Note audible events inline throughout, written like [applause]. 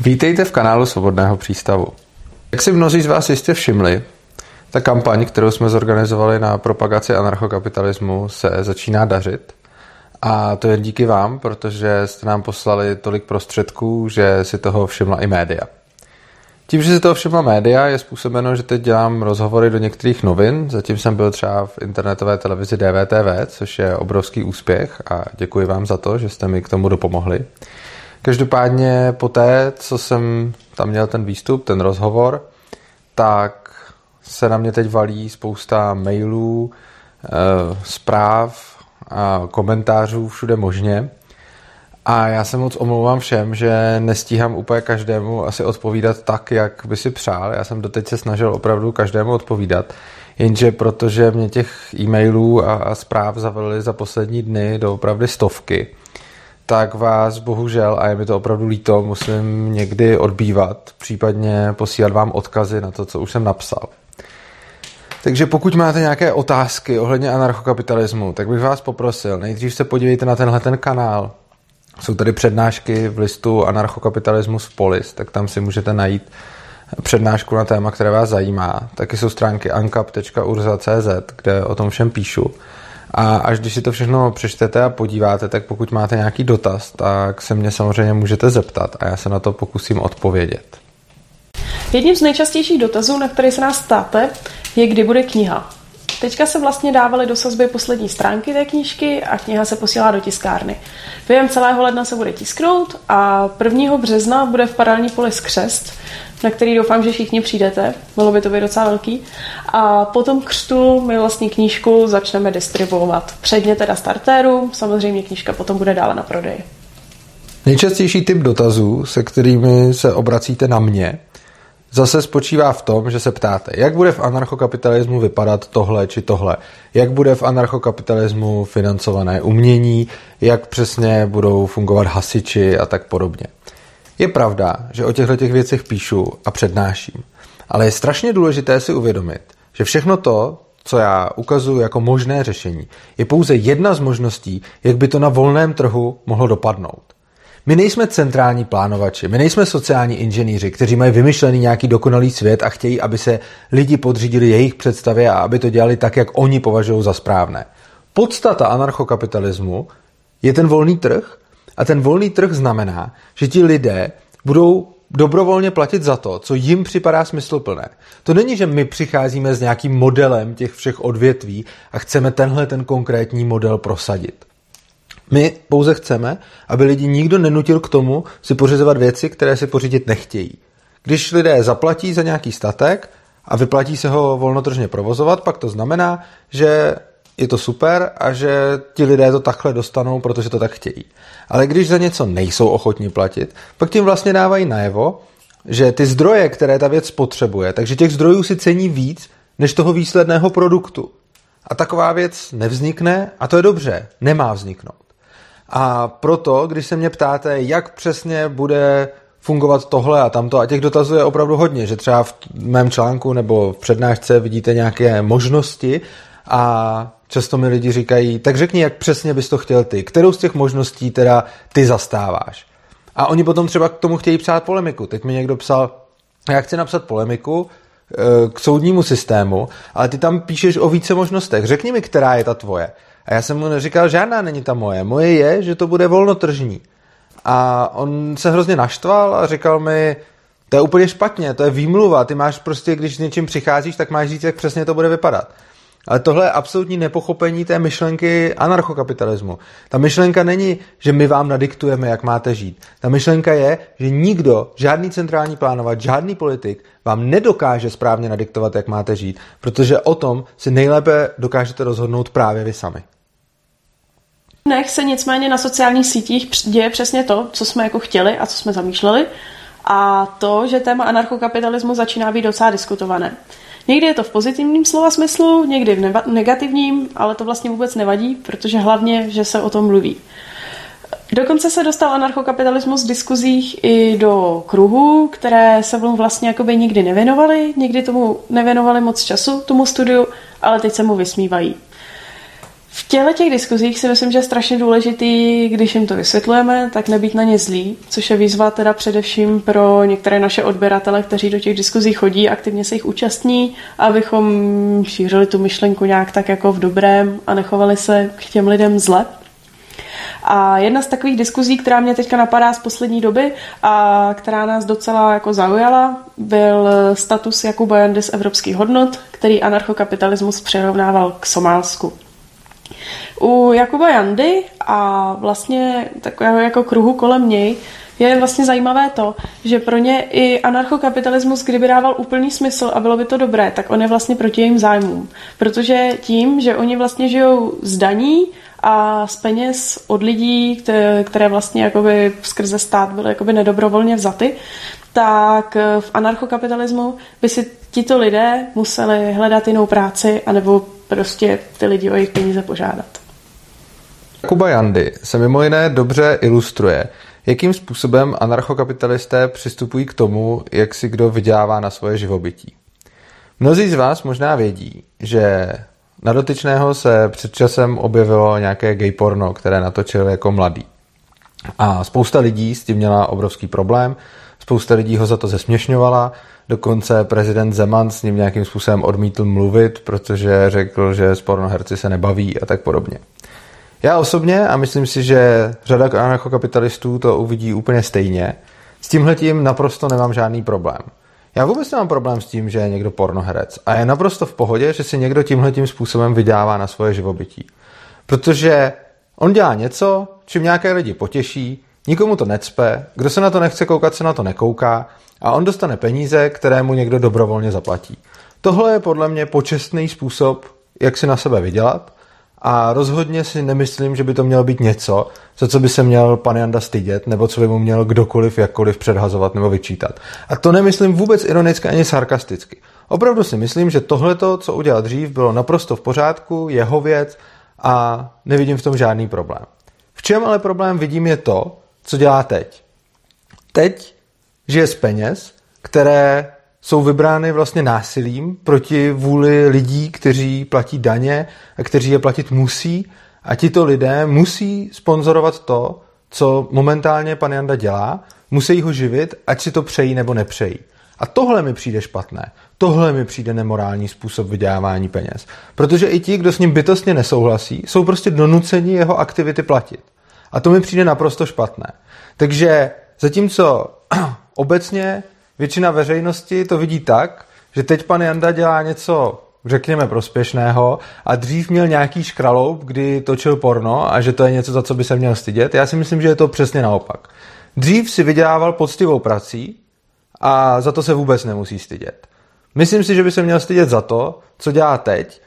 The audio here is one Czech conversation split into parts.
Vítejte v kanálu Svobodného přístavu. Jak si mnozí z vás jistě všimli, ta kampaň, kterou jsme zorganizovali na propagaci anarchokapitalismu, se začíná dařit. A to je díky vám, protože jste nám poslali tolik prostředků, že si toho všimla i média. Tím, že si toho všimla média, je způsobeno, že teď dělám rozhovory do některých novin. Zatím jsem byl třeba v internetové televizi DVTV, což je obrovský úspěch a děkuji vám za to, že jste mi k tomu dopomohli. Každopádně po té, co jsem tam měl ten výstup, ten rozhovor, tak se na mě teď valí spousta mailů, eh, zpráv a komentářů všude možně. A já se moc omlouvám všem, že nestíhám úplně každému asi odpovídat tak, jak by si přál. Já jsem doteď se snažil opravdu každému odpovídat, jenže protože mě těch e-mailů a, zpráv zavelili za poslední dny do opravdu stovky, tak vás bohužel, a je mi to opravdu líto, musím někdy odbývat, případně posílat vám odkazy na to, co už jsem napsal. Takže pokud máte nějaké otázky ohledně anarchokapitalismu, tak bych vás poprosil, nejdřív se podívejte na tenhle ten kanál. Jsou tady přednášky v listu Anarchokapitalismus v Polis, tak tam si můžete najít přednášku na téma, které vás zajímá. Taky jsou stránky ankap.urza.cz, kde o tom všem píšu. A až když si to všechno přečtete a podíváte, tak pokud máte nějaký dotaz, tak se mě samozřejmě můžete zeptat a já se na to pokusím odpovědět. Jedním z nejčastějších dotazů, na které se nás ptáte, je, kdy bude kniha. Teďka se vlastně dávaly do sazby poslední stránky té knížky a kniha se posílá do tiskárny. Během celého ledna se bude tisknout a 1. března bude v paralelní poli skřest, na který doufám, že všichni přijdete. Bylo by to být docela velký. A potom křtu my vlastně knížku začneme distribuovat. Předně teda startéru, samozřejmě knížka potom bude dále na prodej. Nejčastější typ dotazů, se kterými se obracíte na mě, zase spočívá v tom, že se ptáte, jak bude v anarchokapitalismu vypadat tohle či tohle, jak bude v anarchokapitalismu financované umění, jak přesně budou fungovat hasiči a tak podobně. Je pravda, že o těchto těch věcech píšu a přednáším, ale je strašně důležité si uvědomit, že všechno to, co já ukazuju jako možné řešení, je pouze jedna z možností, jak by to na volném trhu mohlo dopadnout. My nejsme centrální plánovači, my nejsme sociální inženýři, kteří mají vymyšlený nějaký dokonalý svět a chtějí, aby se lidi podřídili jejich představě a aby to dělali tak, jak oni považují za správné. Podstata anarchokapitalismu je ten volný trh a ten volný trh znamená, že ti lidé budou dobrovolně platit za to, co jim připadá smysluplné. To není, že my přicházíme s nějakým modelem těch všech odvětví a chceme tenhle ten konkrétní model prosadit. My pouze chceme, aby lidi nikdo nenutil k tomu si pořizovat věci, které si pořídit nechtějí. Když lidé zaplatí za nějaký statek a vyplatí se ho volnotržně provozovat, pak to znamená, že je to super a že ti lidé to takhle dostanou, protože to tak chtějí. Ale když za něco nejsou ochotní platit, pak tím vlastně dávají najevo, že ty zdroje, které ta věc potřebuje, takže těch zdrojů si cení víc než toho výsledného produktu. A taková věc nevznikne a to je dobře, nemá vzniknout. A proto, když se mě ptáte, jak přesně bude fungovat tohle a tamto, a těch dotazů je opravdu hodně, že třeba v mém článku nebo v přednášce vidíte nějaké možnosti a často mi lidi říkají, tak řekni, jak přesně bys to chtěl ty, kterou z těch možností teda ty zastáváš. A oni potom třeba k tomu chtějí psát polemiku. Teď mi někdo psal, já chci napsat polemiku eh, k soudnímu systému, ale ty tam píšeš o více možnostech. Řekni mi, která je ta tvoje. A já jsem mu neříkal, žádná není ta moje. Moje je, že to bude volnotržní. A on se hrozně naštval a říkal mi, to je úplně špatně, to je výmluva. Ty máš prostě, když s něčím přicházíš, tak máš říct, jak přesně to bude vypadat. Ale tohle je absolutní nepochopení té myšlenky anarchokapitalismu. Ta myšlenka není, že my vám nadiktujeme, jak máte žít. Ta myšlenka je, že nikdo, žádný centrální plánovat, žádný politik vám nedokáže správně nadiktovat, jak máte žít, protože o tom si nejlépe dokážete rozhodnout právě vy sami. Nech se nicméně na sociálních sítích děje přesně to, co jsme jako chtěli a co jsme zamýšleli. A to, že téma anarchokapitalismu začíná být docela diskutované. Někdy je to v pozitivním slova smyslu, někdy v negativním, ale to vlastně vůbec nevadí, protože hlavně, že se o tom mluví. Dokonce se dostal anarchokapitalismus v diskuzích i do kruhů, které se mu vlastně jakoby nikdy nevěnovaly, nikdy tomu nevěnovali moc času, tomu studiu, ale teď se mu vysmívají. V těchto těch diskuzích si myslím, že je strašně důležitý, když jim to vysvětlujeme, tak nebýt na ně zlý, což je výzva teda především pro některé naše odběratele, kteří do těch diskuzí chodí, aktivně se jich účastní, abychom šířili tu myšlenku nějak tak jako v dobrém a nechovali se k těm lidem zle. A jedna z takových diskuzí, která mě teďka napadá z poslední doby a která nás docela jako zaujala, byl status Jakuba Jandy z evropských hodnot, který anarchokapitalismus přirovnával k Somálsku. U Jakuba Jandy a vlastně takového jako kruhu kolem něj je vlastně zajímavé to, že pro ně i anarchokapitalismus, kdyby dával úplný smysl a bylo by to dobré, tak on je vlastně proti jejím zájmům. Protože tím, že oni vlastně žijou z daní a z peněz od lidí, které, vlastně jakoby skrze stát byly jakoby nedobrovolně vzaty, tak v anarchokapitalismu by si tito lidé museli hledat jinou práci anebo prostě ty lidi o jejich peníze požádat. Kuba Jandy se mimo jiné dobře ilustruje, jakým způsobem anarchokapitalisté přistupují k tomu, jak si kdo vydělává na svoje živobytí. Mnozí z vás možná vědí, že na dotyčného se před časem objevilo nějaké gay porno, které natočil jako mladý. A spousta lidí s tím měla obrovský problém, spousta lidí ho za to zesměšňovala, dokonce prezident Zeman s ním nějakým způsobem odmítl mluvit, protože řekl, že s pornoherci se nebaví a tak podobně. Já osobně, a myslím si, že řada anarchokapitalistů to uvidí úplně stejně, s tímhletím naprosto nemám žádný problém. Já vůbec nemám problém s tím, že je někdo pornoherec a je naprosto v pohodě, že si někdo tímhletím způsobem vydává na svoje živobytí. Protože on dělá něco, čím nějaké lidi potěší, nikomu to necpe, kdo se na to nechce koukat, se na to nekouká a on dostane peníze, které mu někdo dobrovolně zaplatí. Tohle je podle mě počestný způsob, jak si na sebe vydělat a rozhodně si nemyslím, že by to mělo být něco, za co by se měl pan Janda stydět, nebo co by mu měl kdokoliv jakkoliv předhazovat nebo vyčítat. A to nemyslím vůbec ironicky ani sarkasticky. Opravdu si myslím, že tohleto, co udělal dřív, bylo naprosto v pořádku, jeho věc a nevidím v tom žádný problém. V čem ale problém vidím je to, co dělá teď. Teď žije z peněz, které jsou vybrány vlastně násilím proti vůli lidí, kteří platí daně a kteří je platit musí a tito lidé musí sponzorovat to, co momentálně pan Janda dělá, musí ho živit, ať si to přejí nebo nepřejí. A tohle mi přijde špatné. Tohle mi přijde nemorální způsob vydělávání peněz. Protože i ti, kdo s ním bytostně nesouhlasí, jsou prostě donuceni jeho aktivity platit. A to mi přijde naprosto špatné. Takže zatímco [clears throat] obecně většina veřejnosti to vidí tak, že teď pan Janda dělá něco, řekněme, prospěšného a dřív měl nějaký škraloup, kdy točil porno a že to je něco, za co by se měl stydět. Já si myslím, že je to přesně naopak. Dřív si vydělával poctivou prací a za to se vůbec nemusí stydět. Myslím si, že by se měl stydět za to, co dělá teď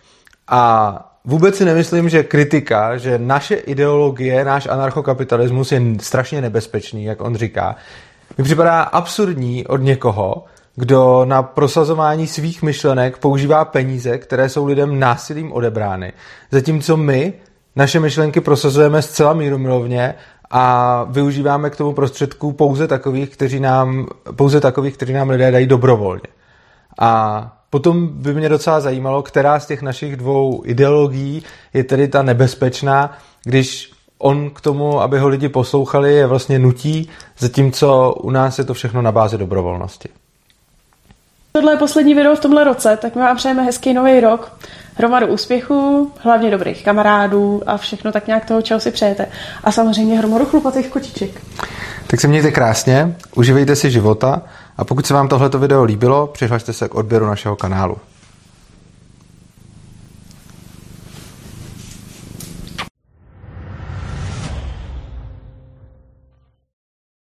a vůbec si nemyslím, že kritika, že naše ideologie, náš anarchokapitalismus je strašně nebezpečný, jak on říká, mi připadá absurdní od někoho, kdo na prosazování svých myšlenek používá peníze, které jsou lidem násilím odebrány. Zatímco my naše myšlenky prosazujeme zcela mírumilovně a využíváme k tomu prostředků pouze takových, kteří nám, pouze takových, kteří nám lidé dají dobrovolně. A potom by mě docela zajímalo, která z těch našich dvou ideologií je tedy ta nebezpečná, když on k tomu, aby ho lidi poslouchali, je vlastně nutí, zatímco u nás je to všechno na bázi dobrovolnosti. Tohle je poslední video v tomhle roce, tak my vám přejeme hezký nový rok, hromadu úspěchů, hlavně dobrých kamarádů a všechno tak nějak toho, čeho si přejete. A samozřejmě hromadu chlupatých kočiček. Tak se mějte krásně, uživejte si života a pokud se vám tohleto video líbilo, přihlašte se k odběru našeho kanálu.